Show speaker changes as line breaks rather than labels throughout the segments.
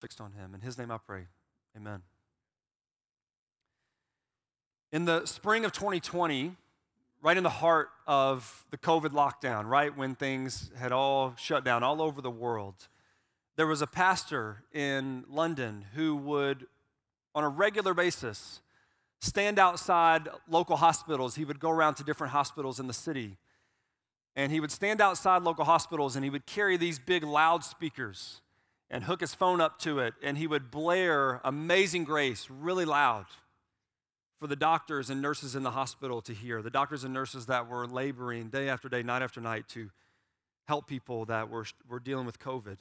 fixed on him. In his name I pray. Amen. In the spring of 2020, right in the heart of the COVID lockdown, right when things had all shut down all over the world, there was a pastor in London who would, on a regular basis, stand outside local hospitals. He would go around to different hospitals in the city. And he would stand outside local hospitals and he would carry these big loudspeakers and hook his phone up to it. And he would blare Amazing Grace really loud for the doctors and nurses in the hospital to hear, the doctors and nurses that were laboring day after day, night after night to help people that were, were dealing with COVID.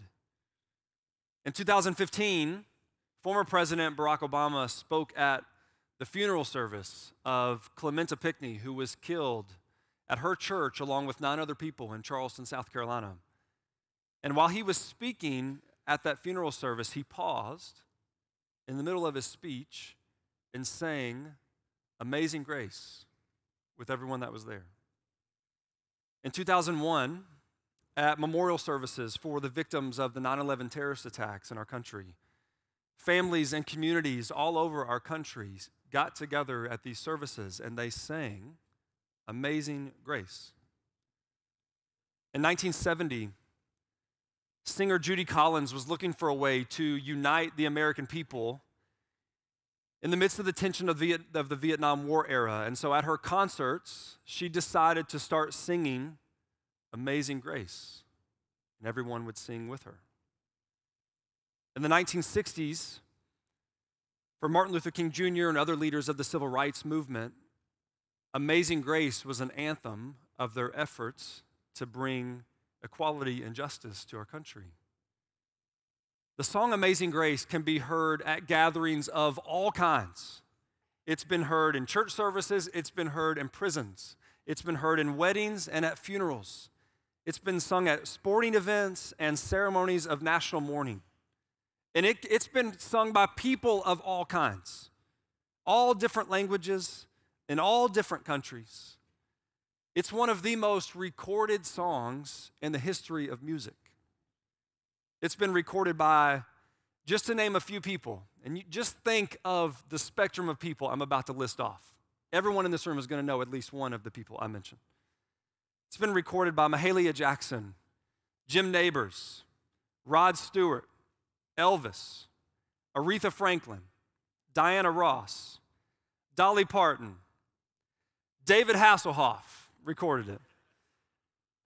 In 2015, former President Barack Obama spoke at the funeral service of Clementa Pinckney, who was killed at her church along with nine other people in Charleston, South Carolina. And while he was speaking at that funeral service, he paused in the middle of his speech and sang Amazing Grace with everyone that was there. In 2001, at memorial services for the victims of the 9 11 terrorist attacks in our country, families and communities all over our countries got together at these services and they sang Amazing Grace. In 1970, singer Judy Collins was looking for a way to unite the American people in the midst of the tension of, Viet, of the Vietnam War era. And so at her concerts, she decided to start singing Amazing Grace, and everyone would sing with her. In the 1960s, for Martin Luther King Jr. and other leaders of the civil rights movement, Amazing Grace was an anthem of their efforts to bring equality and justice to our country. The song Amazing Grace can be heard at gatherings of all kinds. It's been heard in church services, it's been heard in prisons, it's been heard in weddings and at funerals. It's been sung at sporting events and ceremonies of national mourning. And it, has been sung by people of all kinds, all different languages, in all different countries. It's one of the most recorded songs in the history of music. It's been recorded by, just to name a few people, and you just think of the spectrum of people I'm about to list off. Everyone in this room is going to know at least one of the people I mentioned. It's been recorded by Mahalia Jackson, Jim Nabors, Rod Stewart, Elvis, Aretha Franklin, Diana Ross, Dolly Parton, David Hasselhoff recorded it,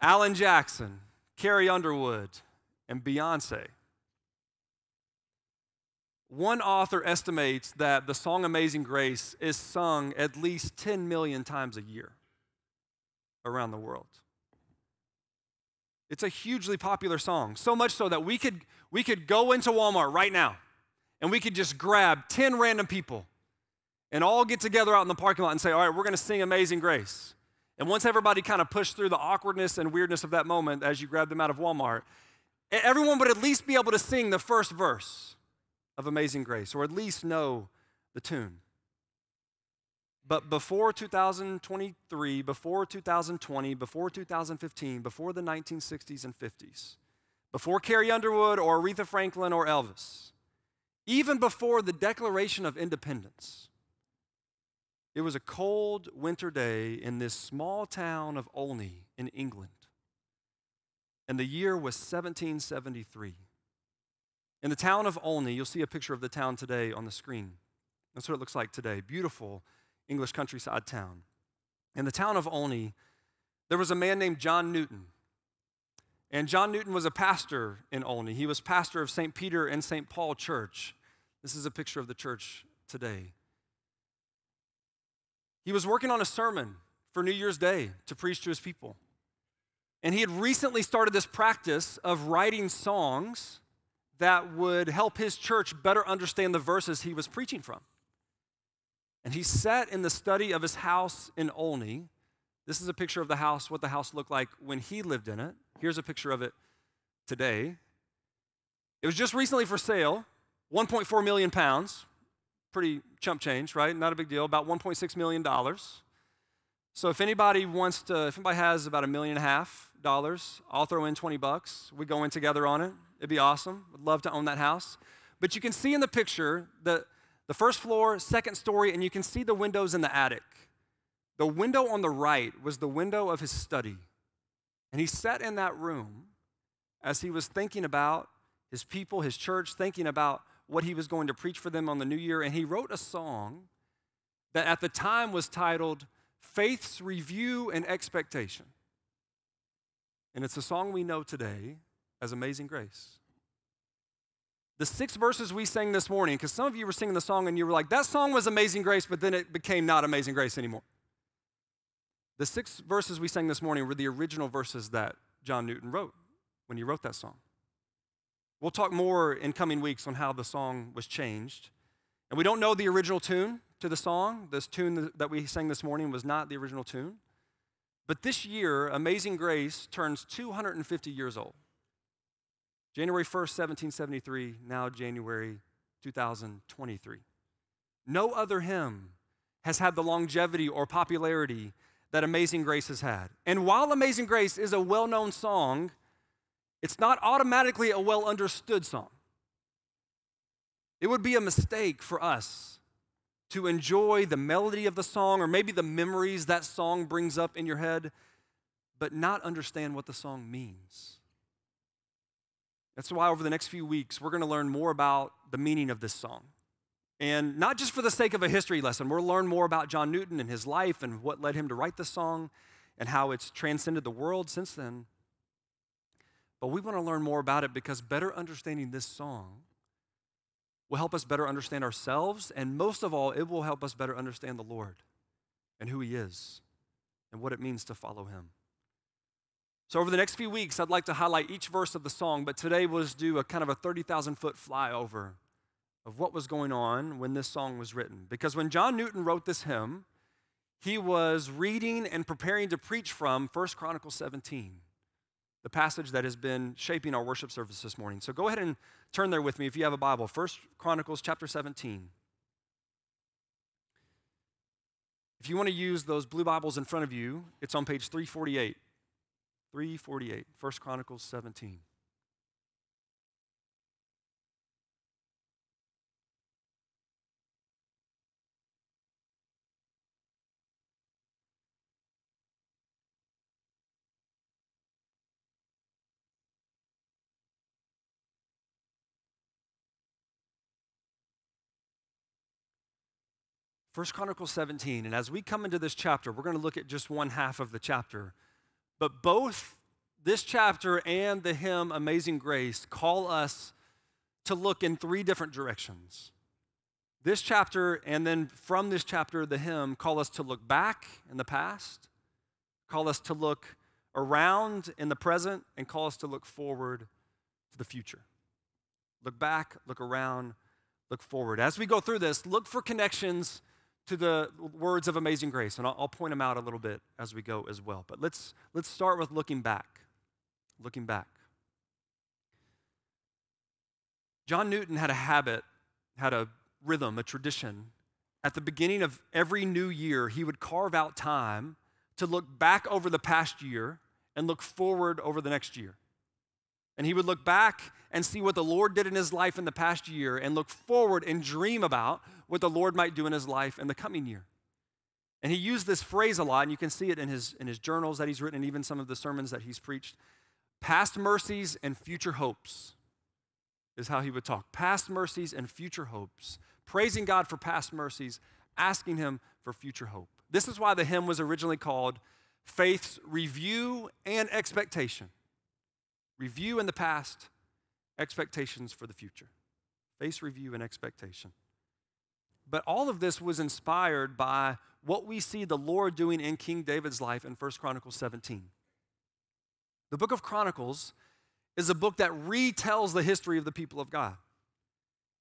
Alan Jackson, Carrie Underwood, and Beyonce. One author estimates that the song Amazing Grace is sung at least 10 million times a year around the world. It's a hugely popular song, so much so that we could, we could go into Walmart right now and we could just grab 10 random people and all get together out in the parking lot and say, All right, we're going to sing Amazing Grace. And once everybody kind of pushed through the awkwardness and weirdness of that moment as you grab them out of Walmart, everyone would at least be able to sing the first verse of Amazing Grace, or at least know the tune. But before 2023, before 2020, before 2015, before the 1960s and 50s, before Carrie Underwood or Aretha Franklin or Elvis, even before the Declaration of Independence, it was a cold winter day in this small town of Olney in England and the year was 1773. In the town of Olney, you'll see a picture of the town today on the screen. That's what it looks like today. Beautiful English countryside town. In the town of Olney, there was a man named John Newton. And John Newton was a pastor in Olney. He was pastor of St. Peter and St. Paul Church. This is a picture of the church today. He was working on a sermon for New Year's Day to preach to his people. And he had recently started this practice of writing songs that would help his church better understand the verses he was preaching from. And he sat in the study of his house in Olney. This is a picture of the house, what the house looked like when he lived in it. Here's a picture of it today. It was just recently for sale, 1.4 million pounds. Pretty chump change, right? Not a big deal, about 1.6 million dollars. So if anybody wants to, if anybody has about a million and a half dollars, I'll throw in 20 bucks. We go in together on it. It'd be awesome. Would love to own that house. But you can see in the picture the, the first floor, second story, and you can see the windows in the attic. The window on the right was the window of his study. And he sat in that room as he was thinking about his people, his church, thinking about what he was going to preach for them on the new year. And he wrote a song that at the time was titled Faith's Review and Expectation. And it's a song we know today as Amazing Grace. The six verses we sang this morning, because some of you were singing the song and you were like, that song was Amazing Grace, but then it became not Amazing Grace anymore. The six verses we sang this morning were the original verses that John Newton wrote when he wrote that song. We'll talk more in coming weeks on how the song was changed. And we don't know the original tune to the song. This tune that we sang this morning was not the original tune. But this year, Amazing Grace turns 250 years old. January 1st, 1773, now January 2023. No other hymn has had the longevity or popularity that Amazing Grace has had. And while Amazing Grace is a well known song, it's not automatically a well understood song. It would be a mistake for us to enjoy the melody of the song or maybe the memories that song brings up in your head, but not understand what the song means. That's why over the next few weeks, we're going to learn more about the meaning of this song. And not just for the sake of a history lesson, we'll learn more about John Newton and his life and what led him to write this song and how it's transcended the world since then. But we want to learn more about it because better understanding this song will help us better understand ourselves, and most of all, it will help us better understand the Lord and who He is and what it means to follow Him. So, over the next few weeks, I'd like to highlight each verse of the song, but today we'll do a kind of a 30,000 foot flyover of what was going on when this song was written. Because when John Newton wrote this hymn, he was reading and preparing to preach from 1 Chronicles 17 the passage that has been shaping our worship service this morning. So go ahead and turn there with me if you have a Bible. First Chronicles chapter 17. If you want to use those blue Bibles in front of you, it's on page 348. 348, First Chronicles 17. First Chronicles 17, and as we come into this chapter, we're going to look at just one half of the chapter. But both this chapter and the hymn Amazing Grace call us to look in three different directions. This chapter, and then from this chapter, the hymn, call us to look back in the past, call us to look around in the present, and call us to look forward to the future. Look back, look around, look forward. As we go through this, look for connections to the words of amazing grace, and I'll, I'll, point them out a little bit as we go as well. But let's, let's start with looking back. Looking back. John Newton had a habit, had a rhythm, a tradition. At the beginning of every new year, he would carve out time to look back over the past year and look forward over the next year. And he would look back and see what the Lord did in his life in the past year and look forward and dream about what the Lord might do in his life in the coming year. And he used this phrase a lot, and you can see it in his, in his journals that he's written and even some of the sermons that he's preached. Past mercies and future hopes is how he would talk. Past mercies and future hopes. Praising God for past mercies, asking him for future hope. This is why the hymn was originally called Faith's Review and Expectation. Review in the past, expectations for the future. Faith's review and expectation. But all of this was inspired by what we see the Lord doing in King David's life in 1 Chronicles 17. The book of Chronicles is a book that retells the history of the people of God.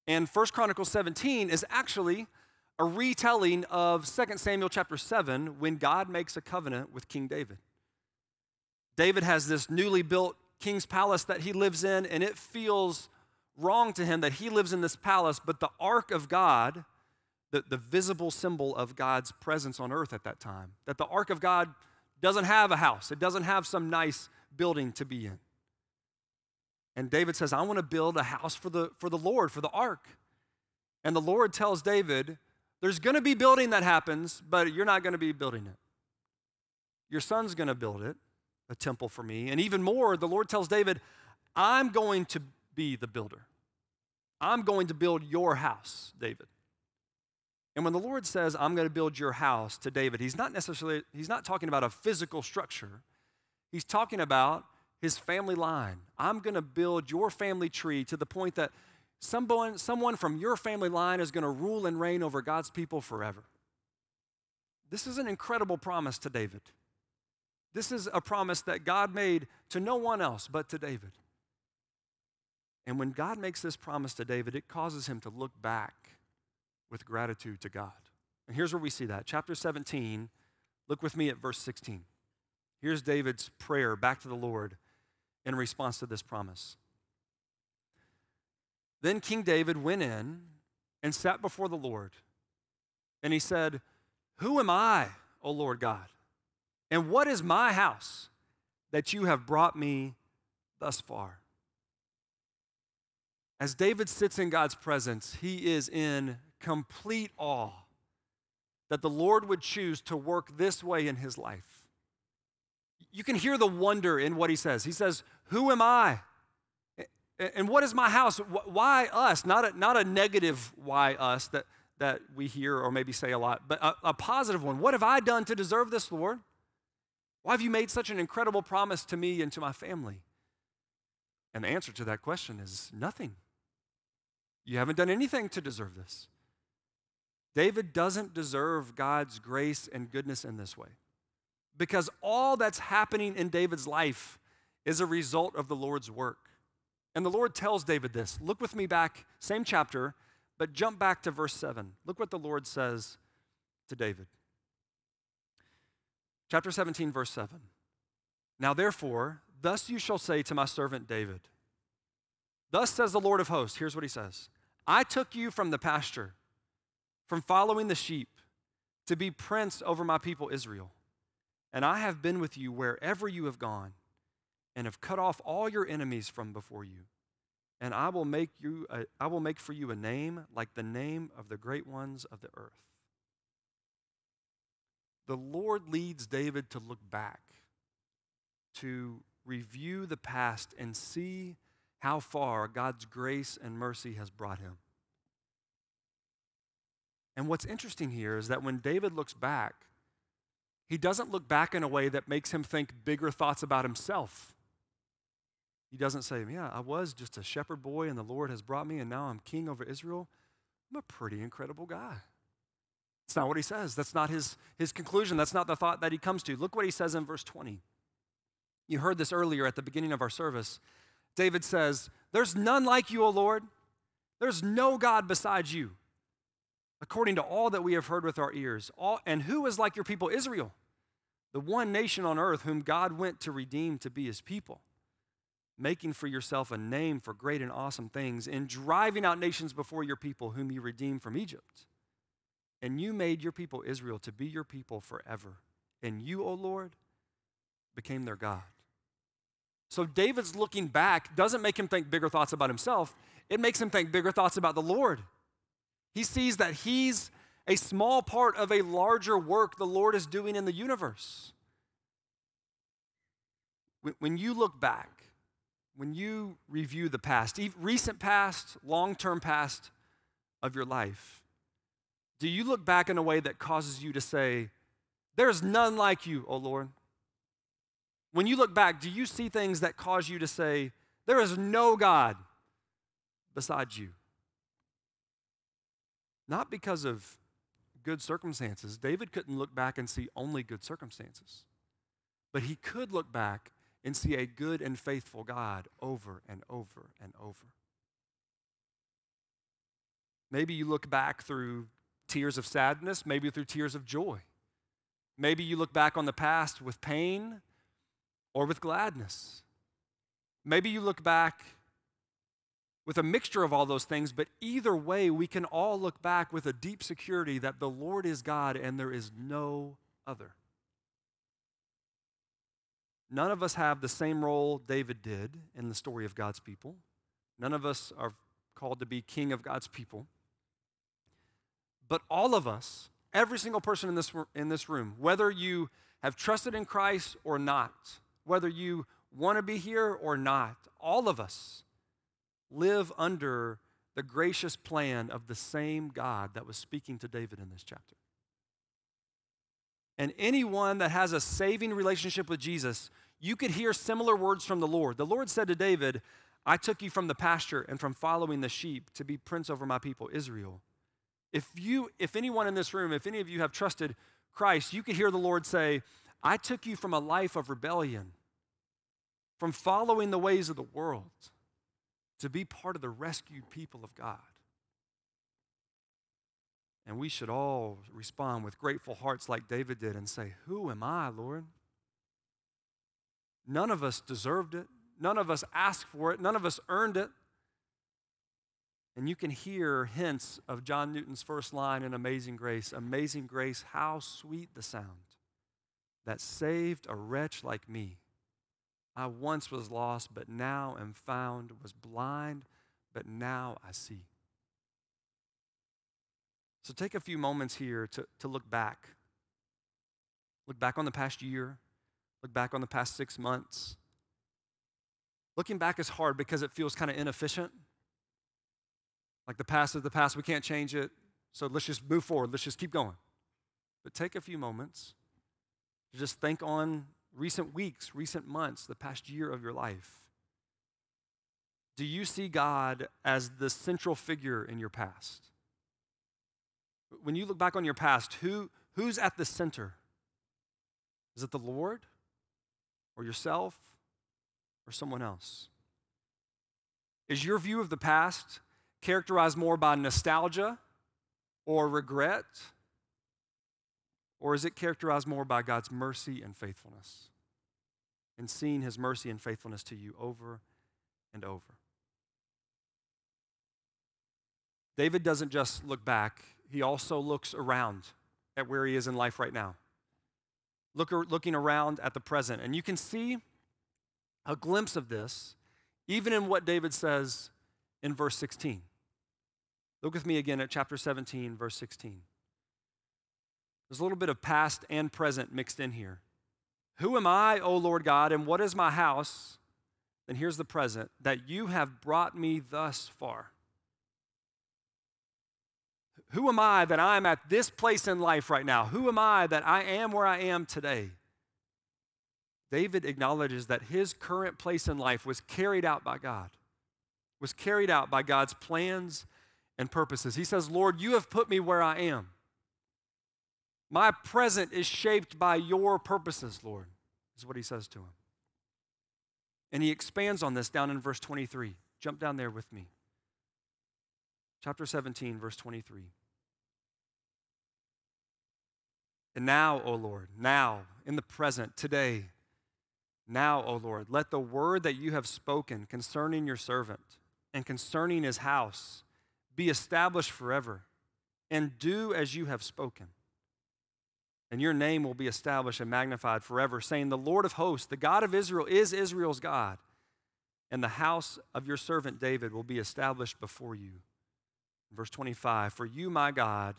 And 1 Chronicles 17 is actually a retelling of 2 Samuel chapter 7 when God makes a covenant with King David. David has this newly built king's palace that he lives in, and it feels wrong to him that he lives in this palace, but the ark of God, the, the visible symbol of God's presence on earth at that time, that the ark of God doesn't have a house, it doesn't have some nice building to be in. And David says, I want to build a house for the, for the Lord, for the ark. And the Lord tells David, There's going to be building that happens, but you're not going to be building it. Your son's going to build it, a temple for me. And even more, the Lord tells David, I'm going to be the builder. I'm going to build your house, David. And when the Lord says, I'm going to build your house to David, he's not necessarily, he's not talking about a physical structure. He's talking about his family line. I'm going to build your family tree to the point that someone, someone from your family line is going to rule and reign over God's people forever. This is an incredible promise to David. This is a promise that God made to no one else but to David. And when God makes this promise to David, it causes him to look back with gratitude to God. And here's where we see that. Chapter 17, look with me at verse 16. Here's David's prayer back to the Lord in response to this promise. Then King David went in and sat before the Lord. And he said, Who am I, O Lord God? And what is my house that you have brought me thus far? As David sits in God's presence, he is in complete awe that the Lord would choose to work this way in his life. You can hear the wonder in what he says. He says, Who am I? And what is my house? Why us? Not a, not a negative why us that, that we hear or maybe say a lot, but a, a positive one. What have I done to deserve this, Lord? Why have you made such an incredible promise to me and to my family? And the answer to that question is nothing. You haven't done anything to deserve this. David doesn't deserve God's grace and goodness in this way because all that's happening in David's life is a result of the Lord's work. And the Lord tells David this. Look with me back, same chapter, but jump back to verse 7. Look what the Lord says to David. Chapter 17, verse 7. Now, therefore, thus you shall say to my servant David, Thus says the Lord of hosts, here's what he says I took you from the pasture, from following the sheep, to be prince over my people Israel. And I have been with you wherever you have gone, and have cut off all your enemies from before you. And I will make you a, I will make for you a name like the name of the great ones of the earth. The Lord leads David to look back, to review the past and see how far God's grace and mercy has brought him. And what's interesting here is that when David looks back, he doesn't look back in a way that makes him think bigger thoughts about himself. He doesn't say, Yeah, I was just a shepherd boy and the Lord has brought me and now I'm king over Israel. I'm a pretty incredible guy. That's not what he says. That's not his, his conclusion. That's not the thought that he comes to. Look what he says in verse 20. You heard this earlier at the beginning of our service. David says, There's none like you, O Lord. There's no God besides you, according to all that we have heard with our ears. All, and who is like your people, Israel, the one nation on earth whom God went to redeem to be his people, making for yourself a name for great and awesome things, in driving out nations before your people, whom you redeemed from Egypt. And you made your people Israel to be your people forever. And you, O Lord, became their God. So David's looking back doesn't make him think bigger thoughts about himself, it makes him think bigger thoughts about the Lord. He sees that he's a small part of a larger work the Lord is doing in the universe. When you look back, when you review the past, recent past, long term past of your life, do you look back in a way that causes you to say, There's none like you, O Lord? When you look back, do you see things that cause you to say, There is no God besides you? Not because of good circumstances. David couldn't look back and see only good circumstances, but he could look back and see a good and faithful God over and over and over. Maybe you look back through tears of sadness, maybe through tears of joy. Maybe you look back on the past with pain or with gladness. Maybe you look back with a mixture of all those things, but either way, we can all look back with a deep security that the Lord is God and there is no other. None of us have the same role David did in the story of God's people. None of us are called to be king of God's people. But all of us, every single person in this, in this room, whether you have trusted in Christ or not, whether you want to be here or not, all of us live under the gracious plan of the same God that was speaking to David in this chapter. And anyone that has a saving relationship with Jesus, you could hear similar words from the Lord. The Lord said to David, I took you from the pasture and from following the sheep to be prince over my people Israel. If you if anyone in this room, if any of you have trusted Christ, you could hear the Lord say, I took you from a life of rebellion, from following the ways of the world to be part of the rescued people of God. And we should all respond with grateful hearts like David did and say, Who am I, Lord? None of us deserved it. None of us asked for it. None of us earned it. And you can hear hints of John Newton's first line in Amazing Grace Amazing Grace, how sweet the sound that saved a wretch like me. I once was lost, but now am found, was blind, but now I see. So take a few moments here to, to look back. Look back on the past year, look back on the past six months. Looking back is hard because it feels kind of inefficient. Like the past is the past, we can't change it. So let's just move forward, let's just keep going. But take a few moments to just think on recent weeks, recent months, the past year of your life. Do you see God as the central figure in your past? When you look back on your past, who, who's at the center? Is it the Lord or yourself or someone else? Is your view of the past characterized more by nostalgia or regret? Or is it characterized more by God's mercy and faithfulness? And seeing his mercy and faithfulness to you over and over. David doesn't just look back, he also looks around at where he is in life right now. Look, looking around at the present. And you can see a glimpse of this even in what David says in verse 16. Look with me again at chapter 17, verse 16. There's a little bit of past and present mixed in here. Who am I, O Lord God, and what is my house? Then here's the present that you have brought me thus far. Who am I that I'm at this place in life right now? Who am I that I am where I am today? David acknowledges that his current place in life was carried out by God, was carried out by God's plans and purposes. He says, Lord, you have put me where I am. My present is shaped by your purposes, Lord, is what he says to him. And he expands on this down in verse 23. Jump down there with me. Chapter 17, verse 23. And now, O Lord, now, in the present, today, now, O Lord, let the word that you have spoken concerning your servant and concerning his house be established forever, and do as you have spoken. And your name will be established and magnified forever, saying, The Lord of hosts, the God of Israel, is Israel's God, and the house of your servant David will be established before you. Verse 25 For you, my God,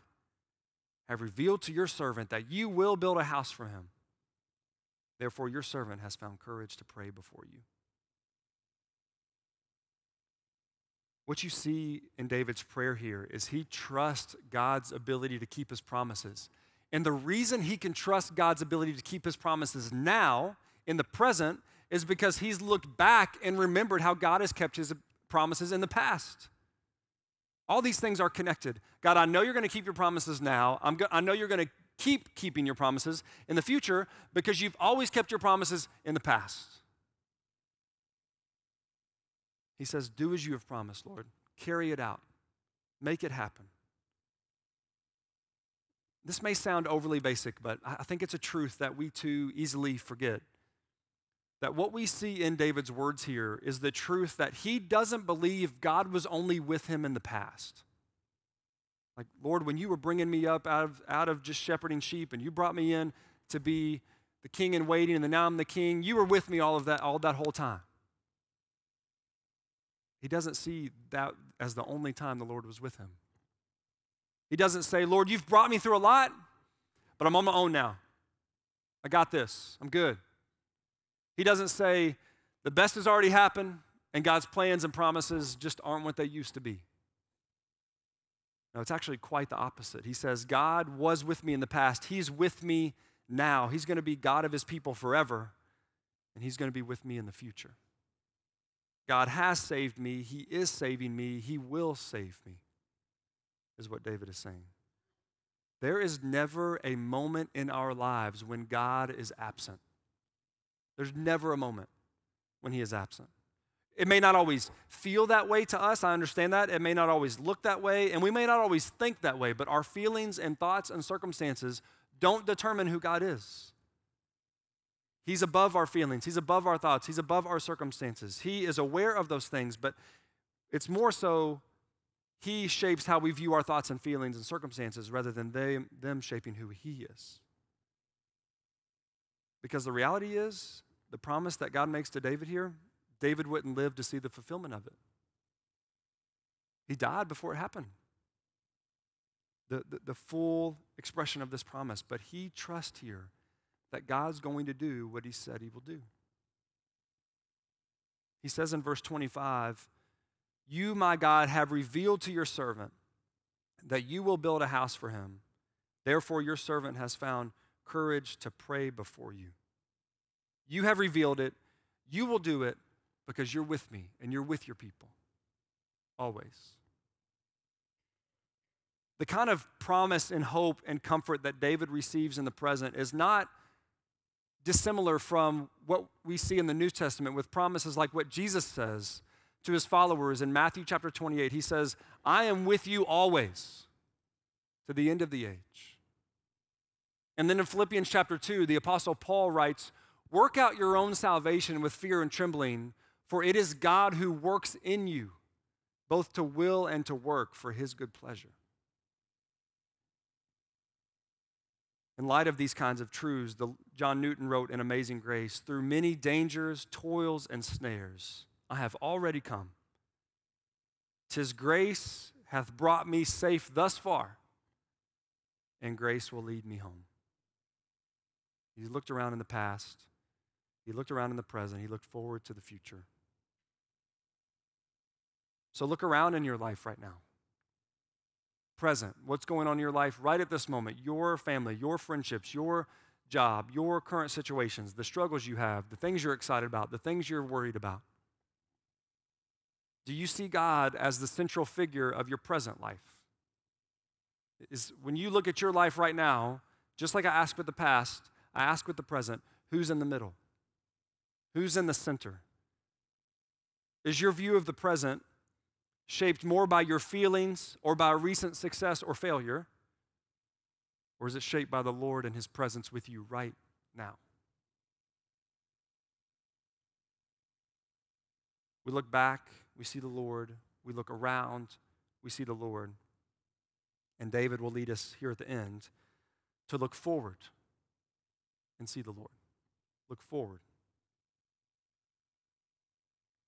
have revealed to your servant that you will build a house for him. Therefore, your servant has found courage to pray before you. What you see in David's prayer here is he trusts God's ability to keep his promises. And the reason he can trust God's ability to keep his promises now, in the present, is because he's looked back and remembered how God has kept his promises in the past. All these things are connected. God, I know you're going to keep your promises now. I'm go- I know you're going to keep keeping your promises in the future because you've always kept your promises in the past. He says, Do as you have promised, Lord. Carry it out, make it happen. This may sound overly basic, but I think it's a truth that we too easily forget. That what we see in David's words here is the truth that he doesn't believe God was only with him in the past. Like, Lord, when you were bringing me up out of, out of just shepherding sheep and you brought me in to be the king in waiting, and the now I'm the king. You were with me all of that, all that whole time. He doesn't see that as the only time the Lord was with him. He doesn't say, Lord, you've brought me through a lot, but I'm on my own now. I got this. I'm good. He doesn't say, the best has already happened, and God's plans and promises just aren't what they used to be. No, it's actually quite the opposite. He says, God was with me in the past. He's with me now. He's going to be God of his people forever, and he's going to be with me in the future. God has saved me. He is saving me. He will save me, is what David is saying. There is never a moment in our lives when God is absent. There's never a moment when he is absent. It may not always feel that way to us. I understand that. It may not always look that way, and we may not always think that way, but our feelings and thoughts and circumstances don't determine who God is. He's above our feelings, He's above our thoughts, He's above our circumstances. He is aware of those things, but it's more so He shapes how we view our thoughts and feelings and circumstances rather than they, them shaping who He is. Because the reality is, the promise that God makes to David here David wouldn't live to see the fulfillment of it. He died before it happened. The, the, the, full expression of this promise, but he trusts here that God's going to do what he said he will do. He says in verse 25, You, my God, have revealed to your servant that you will build a house for him. Therefore, your servant has found courage to pray before you. You have revealed it. You will do it because you're with me and you're with your people. Always. The kind of promise and hope and comfort that David receives in the present is not dissimilar from what we see in the New Testament with promises like what Jesus says to his followers in Matthew chapter 28. He says, I am with you always to the end of the age. And then in Philippians chapter 2, the Apostle Paul writes, Work out your own salvation with fear and trembling for it is God who works in you, both to will and to work for his good pleasure. In light of these kinds of truths, the, John Newton wrote in Amazing Grace Through many dangers, toils, and snares, I have already come. Tis grace hath brought me safe thus far, and grace will lead me home. He looked around in the past, he looked around in the present, he looked forward to the future. So look around in your life right now. Present, what's going on in your life right at this moment? Your family, your friendships, your job, your current situations, the struggles you have, the things you're excited about, the things you're worried about. Do you see God as the central figure of your present life? Is when you look at your life right now, just like I asked with the past, I ask with the present, who's in the middle? Who's in the center? Is your view of the present shaped more by your feelings or by recent success or failure? Or is it shaped by the Lord and His presence with you right now? We look back, we see the Lord. We look around, we see the Lord. And David will lead us here at the end to look forward and see the Lord. Look forward.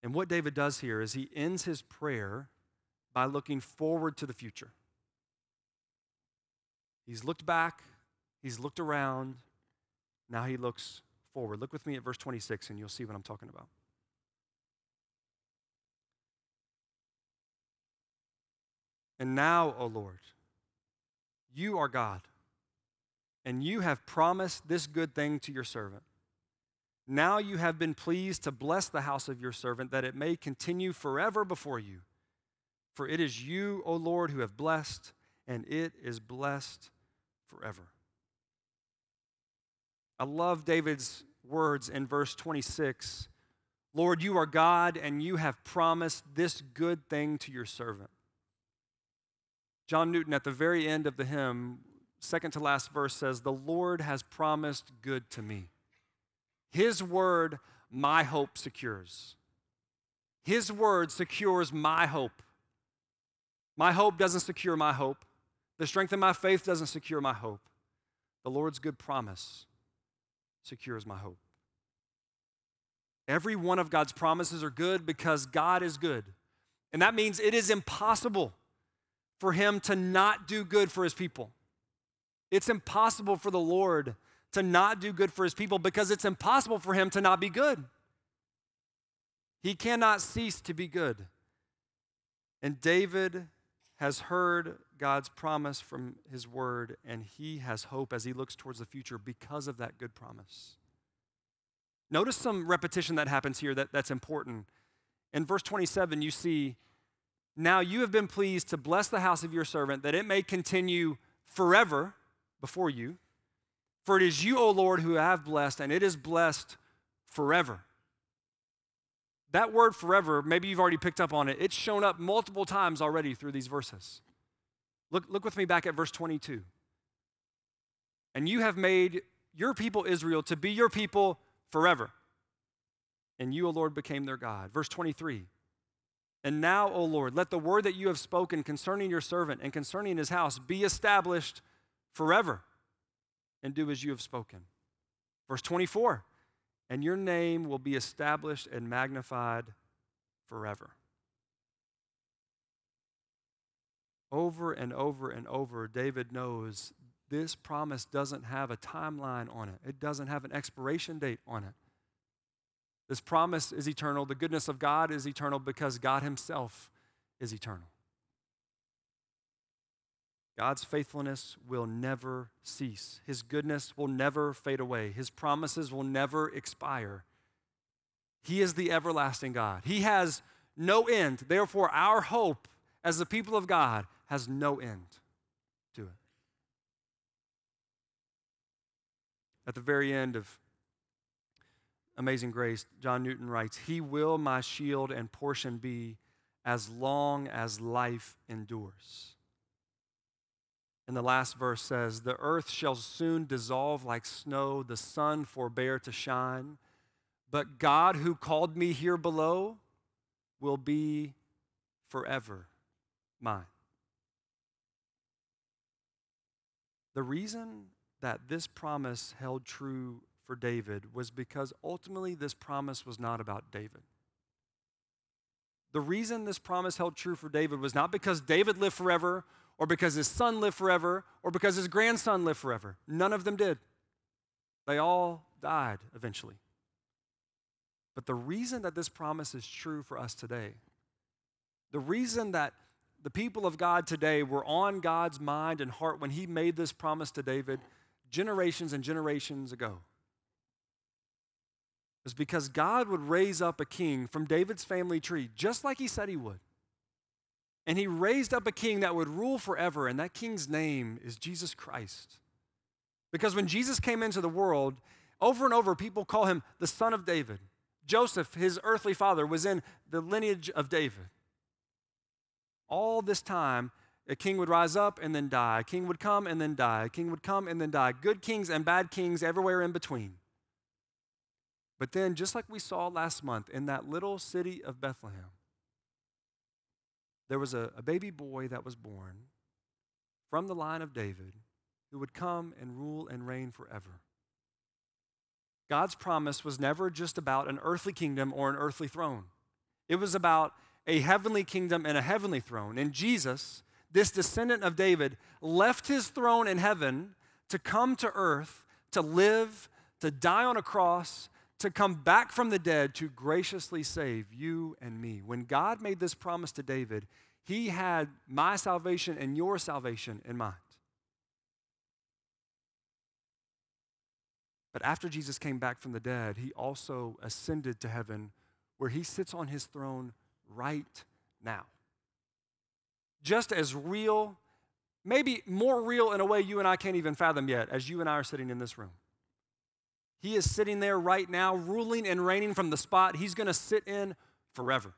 And what David does here is he ends his prayer by looking forward to the future. He's looked back, he's looked around, now he looks forward. Look with me at verse 26 and you'll see what I'm talking about. And now, O Lord, you are God, and you have promised this good thing to your servant. Now you have been pleased to bless the house of your servant, that it may continue forever before you. For it is you, O Lord, who have blessed, and it is blessed forever. I love David's words in verse 26 Lord, you are God, and you have promised this good thing to your servant. John Newton, at the very end of the hymn, second to last verse, says, The Lord has promised good to me. His word, my hope secures. His word secures my hope. My hope doesn't secure my hope. The strength of my faith doesn't secure my hope. The Lord's good promise secures my hope. Every one of God's promises are good because God is good. And that means it is impossible for him to not do good for his people. It's impossible for the Lord to not do good for his people because it's impossible for him to not be good. He cannot cease to be good. And David has heard God's promise from his word, and he has hope as he looks towards the future because of that good promise. Notice some repetition that happens here that, that's important. In verse 27, you see, Now you have been pleased to bless the house of your servant, that it may continue forever before you. For it is you, O Lord, who have blessed, and it is blessed forever. That word forever, maybe you've already picked up on it, it's shown up multiple times already through these verses. Look, look with me back at verse 22. And you have made your people Israel to be your people forever. And you, O Lord, became their God. Verse 23. And now, O Lord, let the word that you have spoken concerning your servant and concerning his house be established forever, and do as you have spoken. Verse 24 and your name will be established and magnified forever. Over and over and over, David knows this promise doesn't have a timeline on it, it doesn't have an expiration date on it. This promise is eternal. The goodness of God is eternal because God Himself is eternal. God's faithfulness will never cease. His goodness will never fade away. His promises will never expire. He is the everlasting God. He has no end. Therefore, our hope as the people of God has no end to it. At the very end of Amazing Grace, John Newton writes, He will my shield and portion be as long as life endures. And the last verse says, The earth shall soon dissolve like snow, the sun forbear to shine. But God, who called me here below, will be forever mine. The reason that this promise held true for David was because ultimately this promise was not about David. The reason this promise held true for David was not because David lived forever or because his son lived forever, or because his grandson lived forever. None of them did. They all died eventually. But the reason that this promise is true for us today, the reason that the people of God today were on God's mind and heart when he made this promise to David generations and generations ago, is because God would raise up a king from David's family tree, just like he said he would. And he raised up a king that would rule forever, and that king's name is Jesus Christ. Because when Jesus came into the world, over and over, people call him the son of David. Joseph, his earthly father, was in the lineage of David. All this time, a king would rise up and then die. A king would come and then die. A king would come and then die. Good kings and bad kings everywhere in between. But then, just like we saw last month in that little city of Bethlehem, there was a, a baby boy that was born from the line of David who would come and rule and reign forever. God's promise was never just about an earthly kingdom or an earthly throne. It was about a heavenly kingdom and a heavenly throne. And Jesus, this descendant of David, left his throne in heaven to come to earth, to live, to die on a cross, to come back from the dead to graciously save you and me. When God made this promise to David, he had my salvation and your salvation in mind. But after Jesus came back from the dead, he also ascended to heaven where he sits on his throne right now. Just as real, maybe more real in a way you and I can't even fathom yet, as you and I are sitting in this room. He is sitting there right now, ruling and reigning from the spot he's going to sit in forever.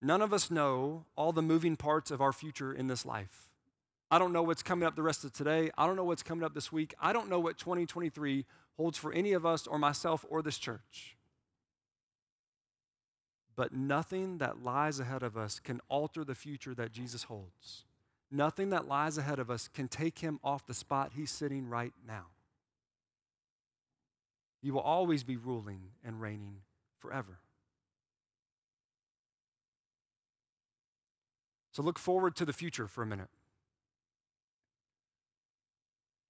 None of us know all the moving parts of our future in this life. I don't know what's coming up the rest of today. I don't know what's coming up this week. I don't know what 2023 holds for any of us or myself or this church. But nothing that lies ahead of us can alter the future that Jesus holds. Nothing that lies ahead of us can take him off the spot he's sitting right now. You will always be ruling and reigning forever. So look forward to the future for a minute.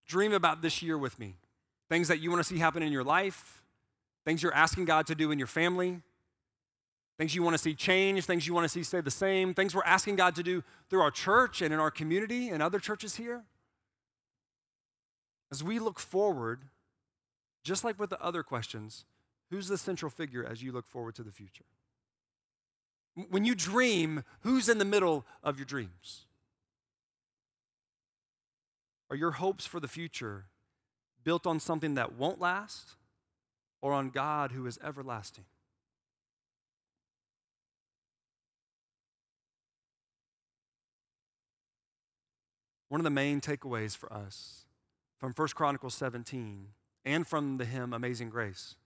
Dream about this year with me. Things that you want to see happen in your life, things you're asking God to do in your family, things you want to see change, things you want to see stay the same, things we're asking God to do through our church and in our community and other churches here. As we look forward, just like with the other questions, who's the central figure as you look forward to the future? When you dream, who's in the middle of your dreams? Are your hopes for the future built on something that won't last or on God who is everlasting? One of the main takeaways for us from 1 Chronicles 17 and from the hymn Amazing Grace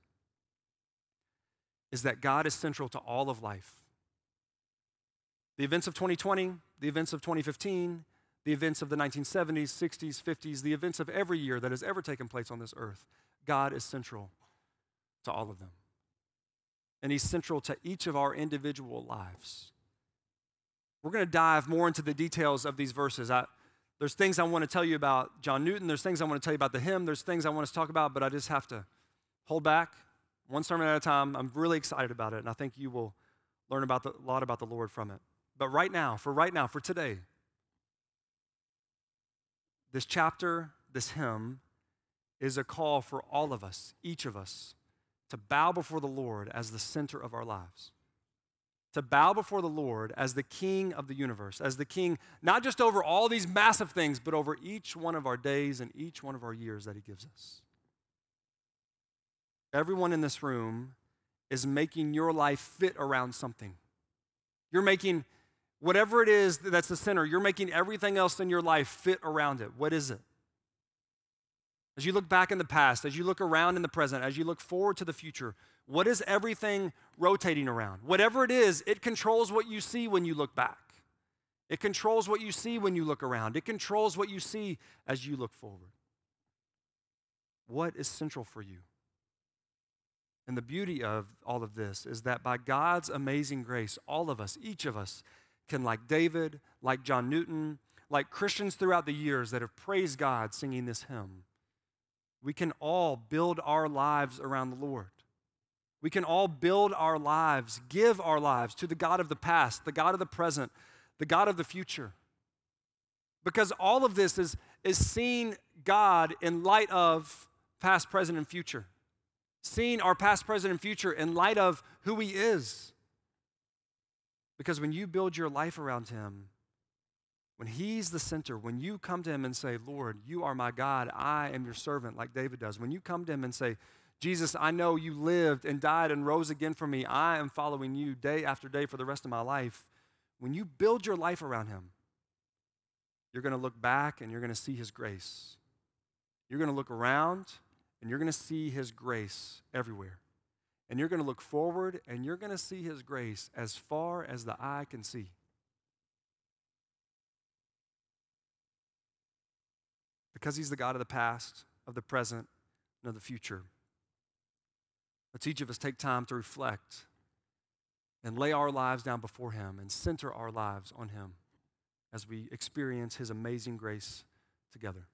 is that God is central to all of life. The events of 2020, the events of 2015, the events of the 1970s, 60s, 50s, the events of every year that has ever taken place on this earth, God is central to all of them. And He's central to each of our individual lives. We're going to dive more into the details of these verses. I, there's things I want to tell you about John Newton. There's things I want to tell you about the hymn. There's things I want to talk about, but I just have to hold back one sermon at a time. I'm really excited about it, and I think you will learn about the, a lot about the Lord from it. But right now, for right now, for today, this chapter, this hymn, is a call for all of us, each of us, to bow before the Lord as the center of our lives to bow before the Lord as the King of the universe, as the King, not just over all these massive things, but over each one of our days and each one of our years that He gives us. Everyone in this room is making your life fit around something. You're making whatever it is that's the center, you're making everything else in your life fit around it. What is it? As you look back in the past, as you look around in the present, as you look forward to the future, what is everything rotating around? Whatever it is, it controls what you see when you look back. It controls what you see when you look around. It controls what you see as you look forward. What is central for you? And the beauty of all of this is that by God's amazing grace, all of us, each of us, can, like David, like John Newton, like Christians throughout the years that have praised God singing this hymn, we can all build our lives around the Lord. We can all build our lives, give our lives to the God of the past, the God of the present, the God of the future. Because all of this is, is seeing God in light of past, present, and future. Seeing our past, present, and future in light of who He is. Because when you build your life around Him, when He's the center, when you come to Him and say, Lord, you are my God, I am your servant, like David does, when you come to Him and say, Jesus, I know you lived and died and rose again for me. I am following you day after day for the rest of my life. When you build your life around him, you're going to look back and you're going to see his grace. You're going to look around and you're going to see his grace everywhere. And you're going to look forward and you're going to see his grace as far as the eye can see. Because he's the God of the past, of the present, and of the future. Let's each of us take time to reflect and lay our lives down before Him and center our lives on Him as we experience His amazing grace together.